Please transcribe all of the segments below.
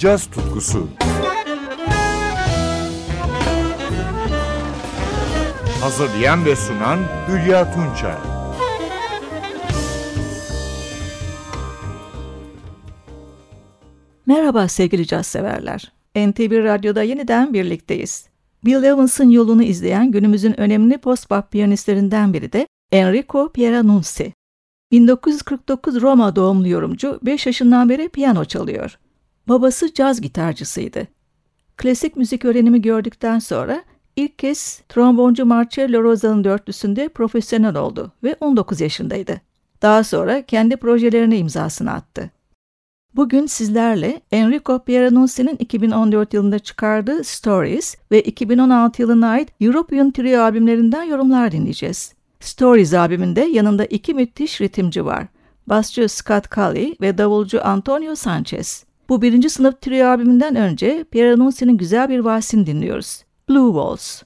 caz tutkusu. Hazırlayan ve sunan Hülya Tunçay. Merhaba sevgili caz severler. NTV Radyo'da yeniden birlikteyiz. Bill Evans'ın yolunu izleyen günümüzün önemli post-bop piyanistlerinden biri de Enrico Pieranunzi. 1949 Roma doğumlu yorumcu 5 yaşından beri piyano çalıyor. Babası caz gitarcısıydı. Klasik müzik öğrenimi gördükten sonra ilk kez tromboncu Marcello Rosa'nın dörtlüsünde profesyonel oldu ve 19 yaşındaydı. Daha sonra kendi projelerini imzasını attı. Bugün sizlerle Enrico Pieranunzi'nin 2014 yılında çıkardığı Stories ve 2016 yılına ait European Trio albümlerinden yorumlar dinleyeceğiz. Stories albümünde yanında iki müthiş ritimci var. Basçı Scott Colley ve davulcu Antonio Sanchez. Bu birinci sınıf trio albümünden önce Pieranunzi'nin güzel bir valsini dinliyoruz. Blue Waltz.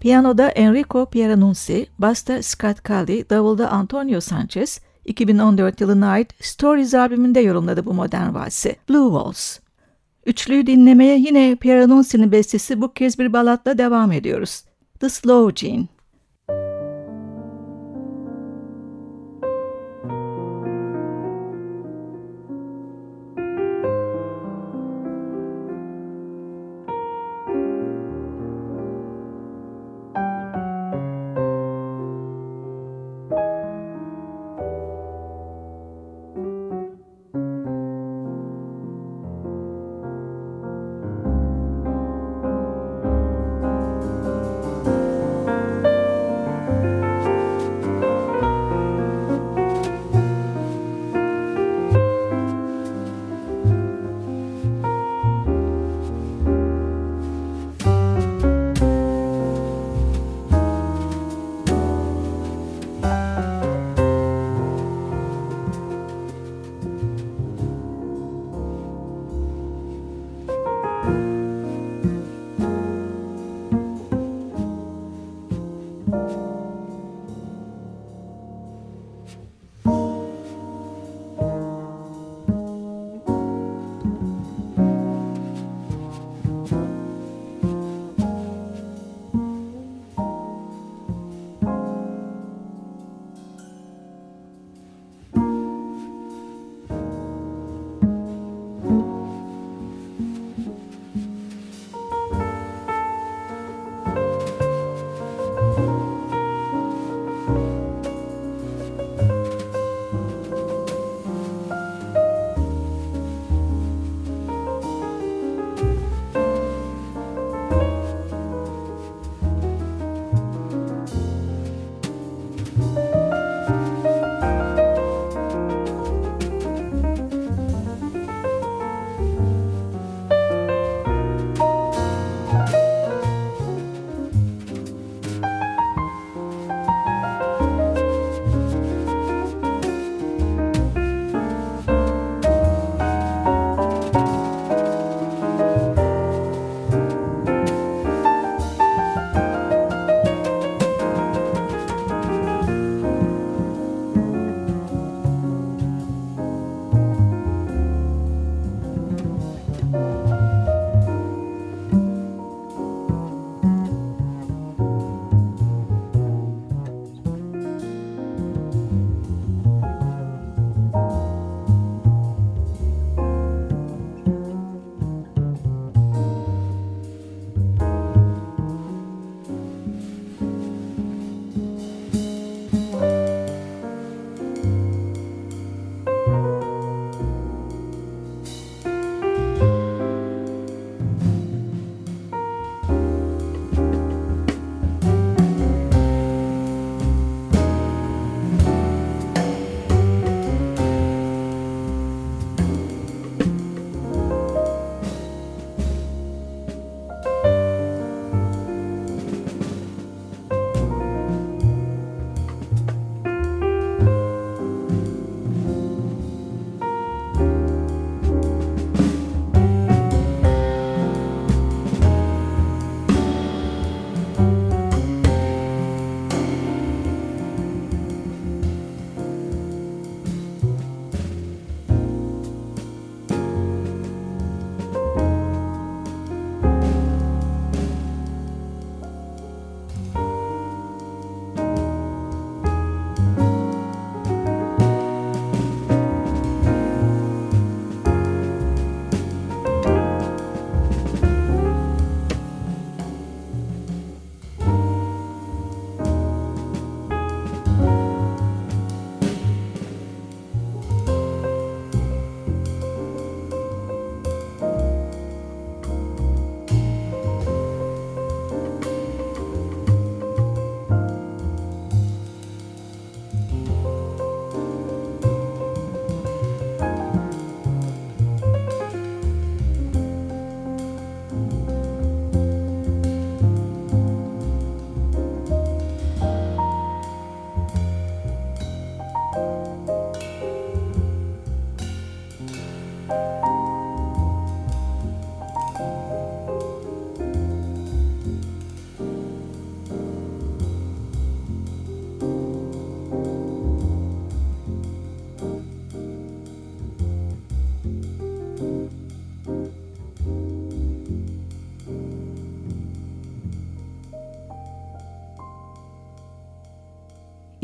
Piyanoda Enrico Pieranunzi, basta Scott Kelly, davulda Antonio Sanchez, 2014 yılına ait Stories albümünde yorumladı bu modern valsi, Blue Waltz. Üçlüyü dinlemeye yine Pieranunzi'nin bestesi bu kez bir balatla devam ediyoruz. The Slow Gene.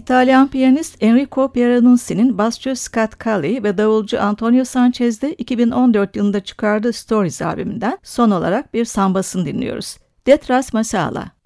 İtalyan piyanist Enrico Pieranunzi'nin basçı Scott Kelly ve davulcu Antonio Sanchez de 2014 yılında çıkardığı Stories albümünden son olarak bir sambasını dinliyoruz. Detras Masala.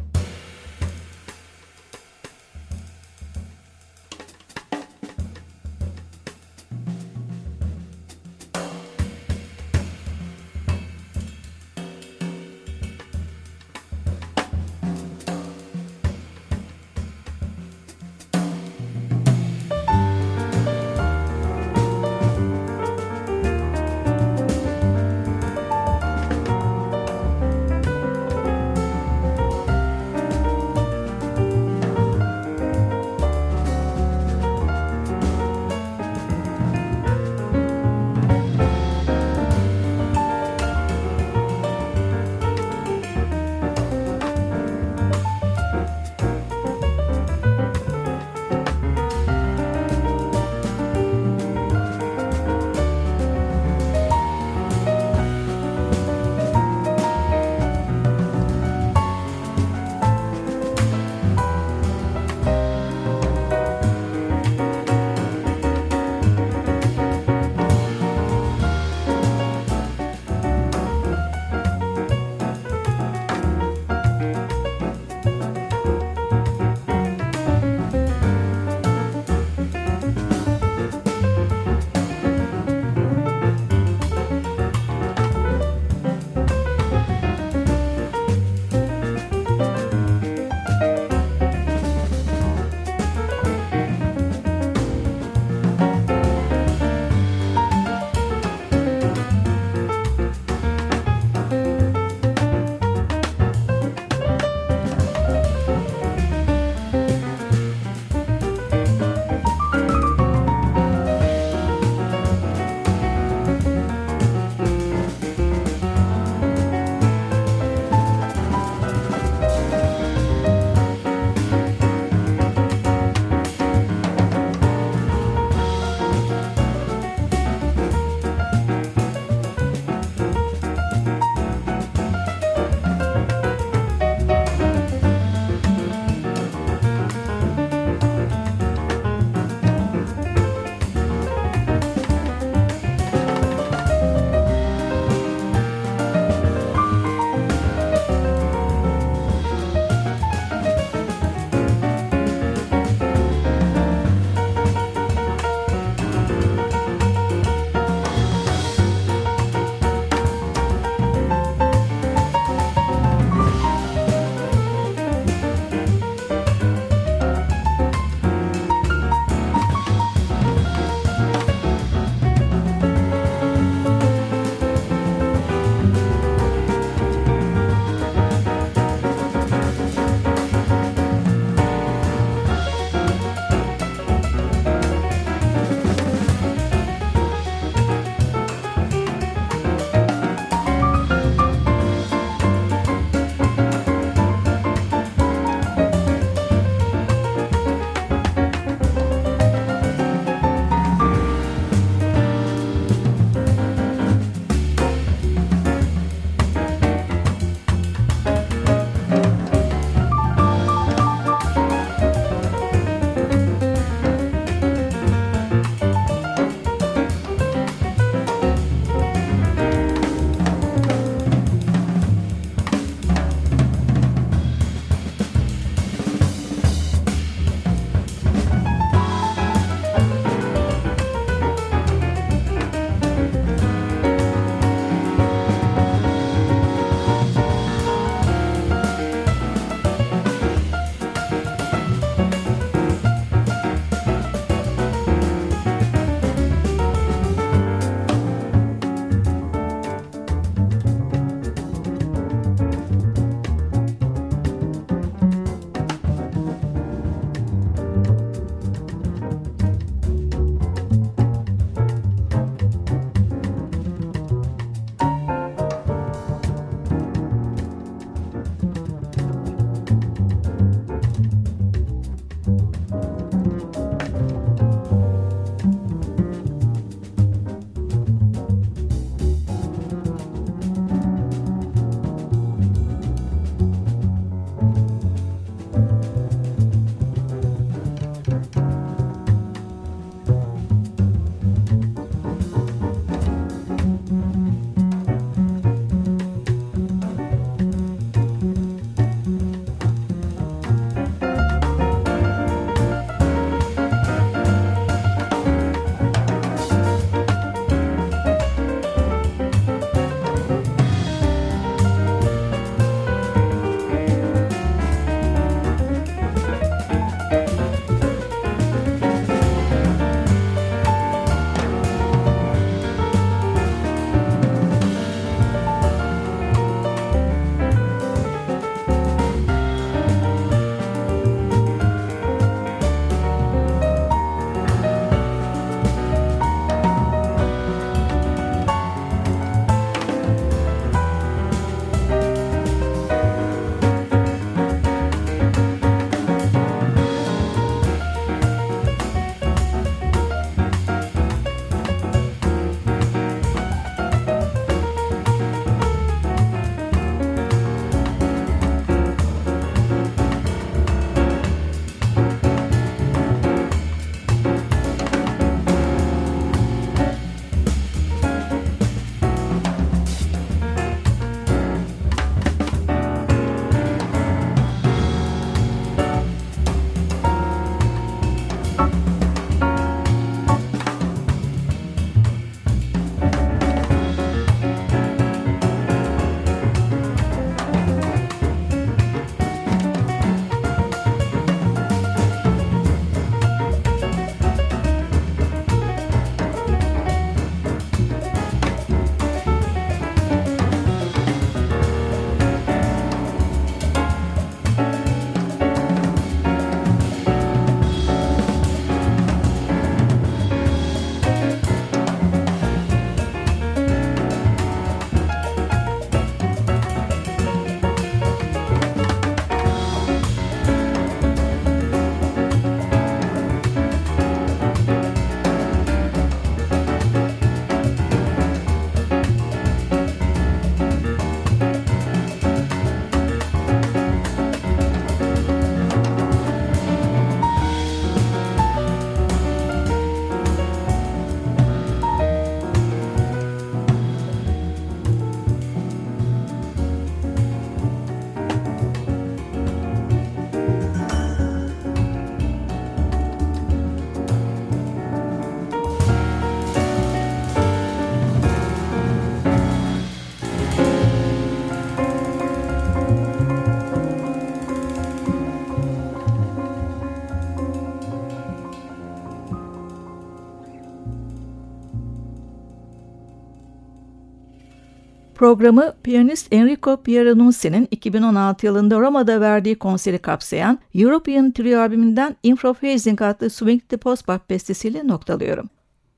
Programı piyanist Enrico Pieranunzi'nin 2016 yılında Roma'da verdiği konseri kapsayan European Trio albümünden Infraphasing adlı Swing the Postbop bestesiyle noktalıyorum.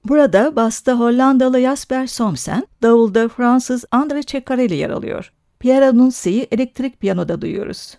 Burada basta Hollandalı Jasper Somsen, davulda Fransız Andre Ceccarelli yer alıyor. Pieranunzi'yi elektrik piyanoda duyuyoruz.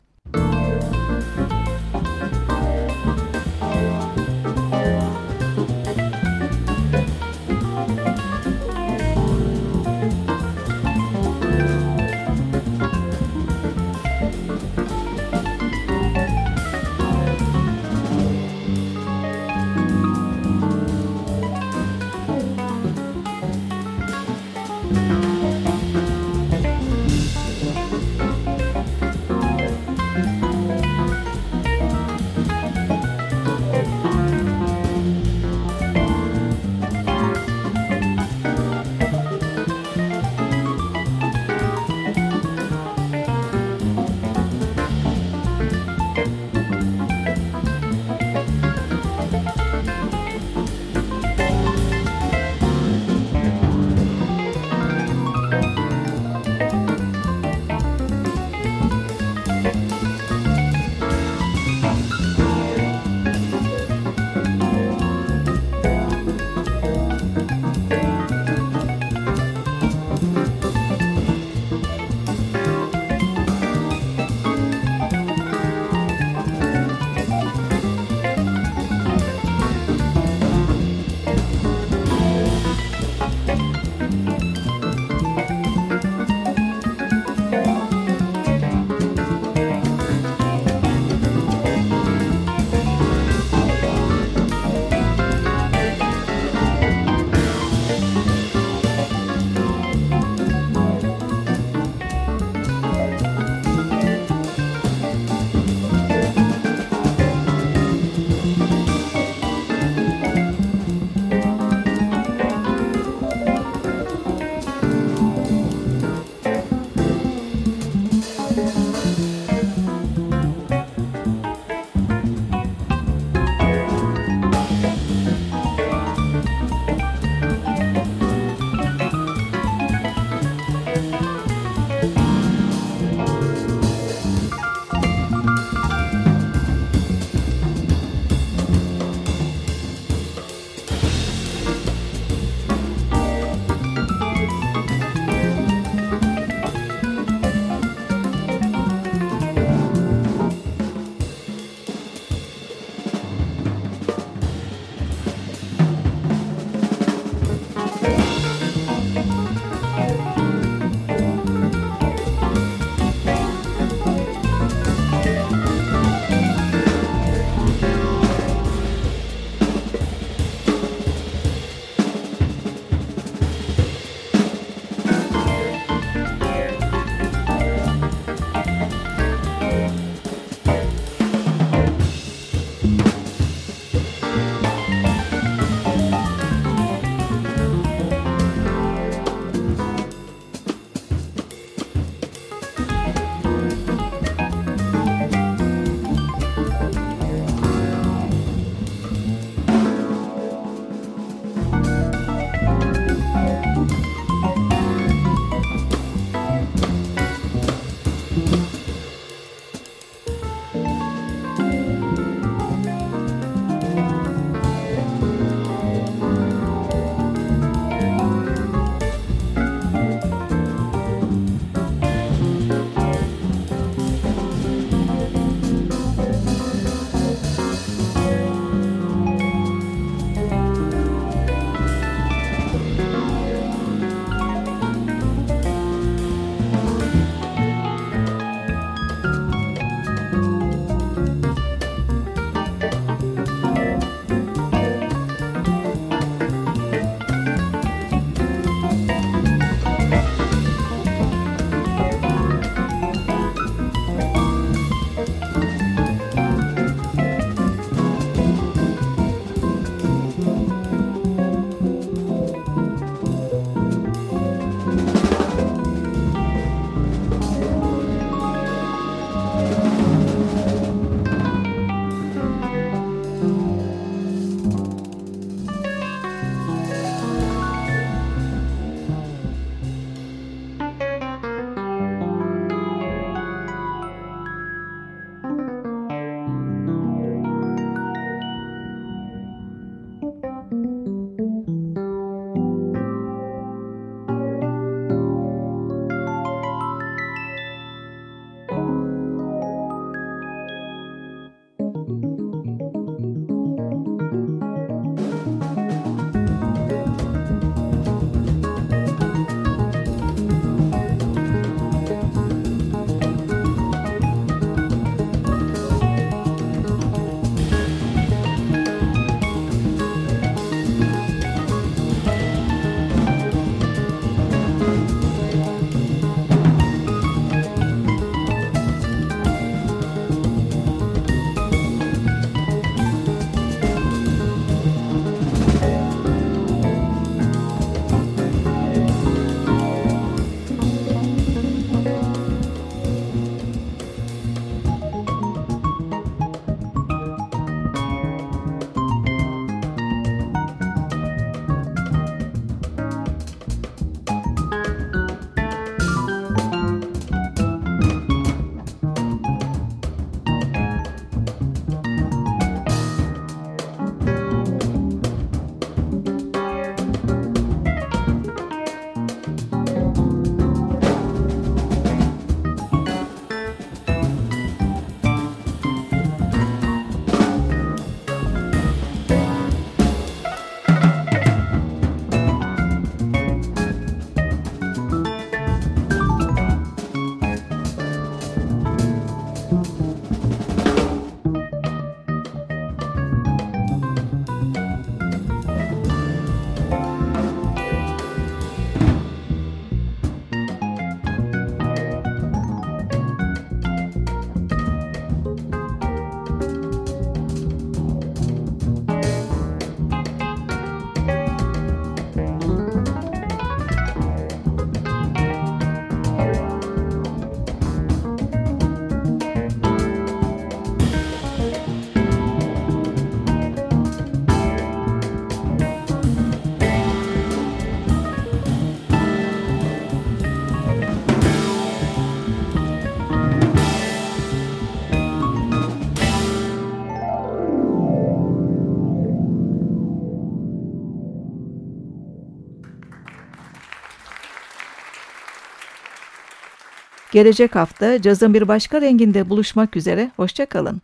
Gelecek hafta cazın bir başka renginde buluşmak üzere. Hoşçakalın.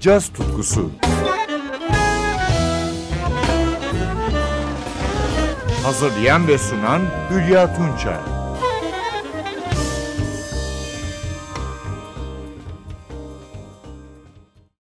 Caz tutkusu Hazırlayan ve sunan Hülya Tunçay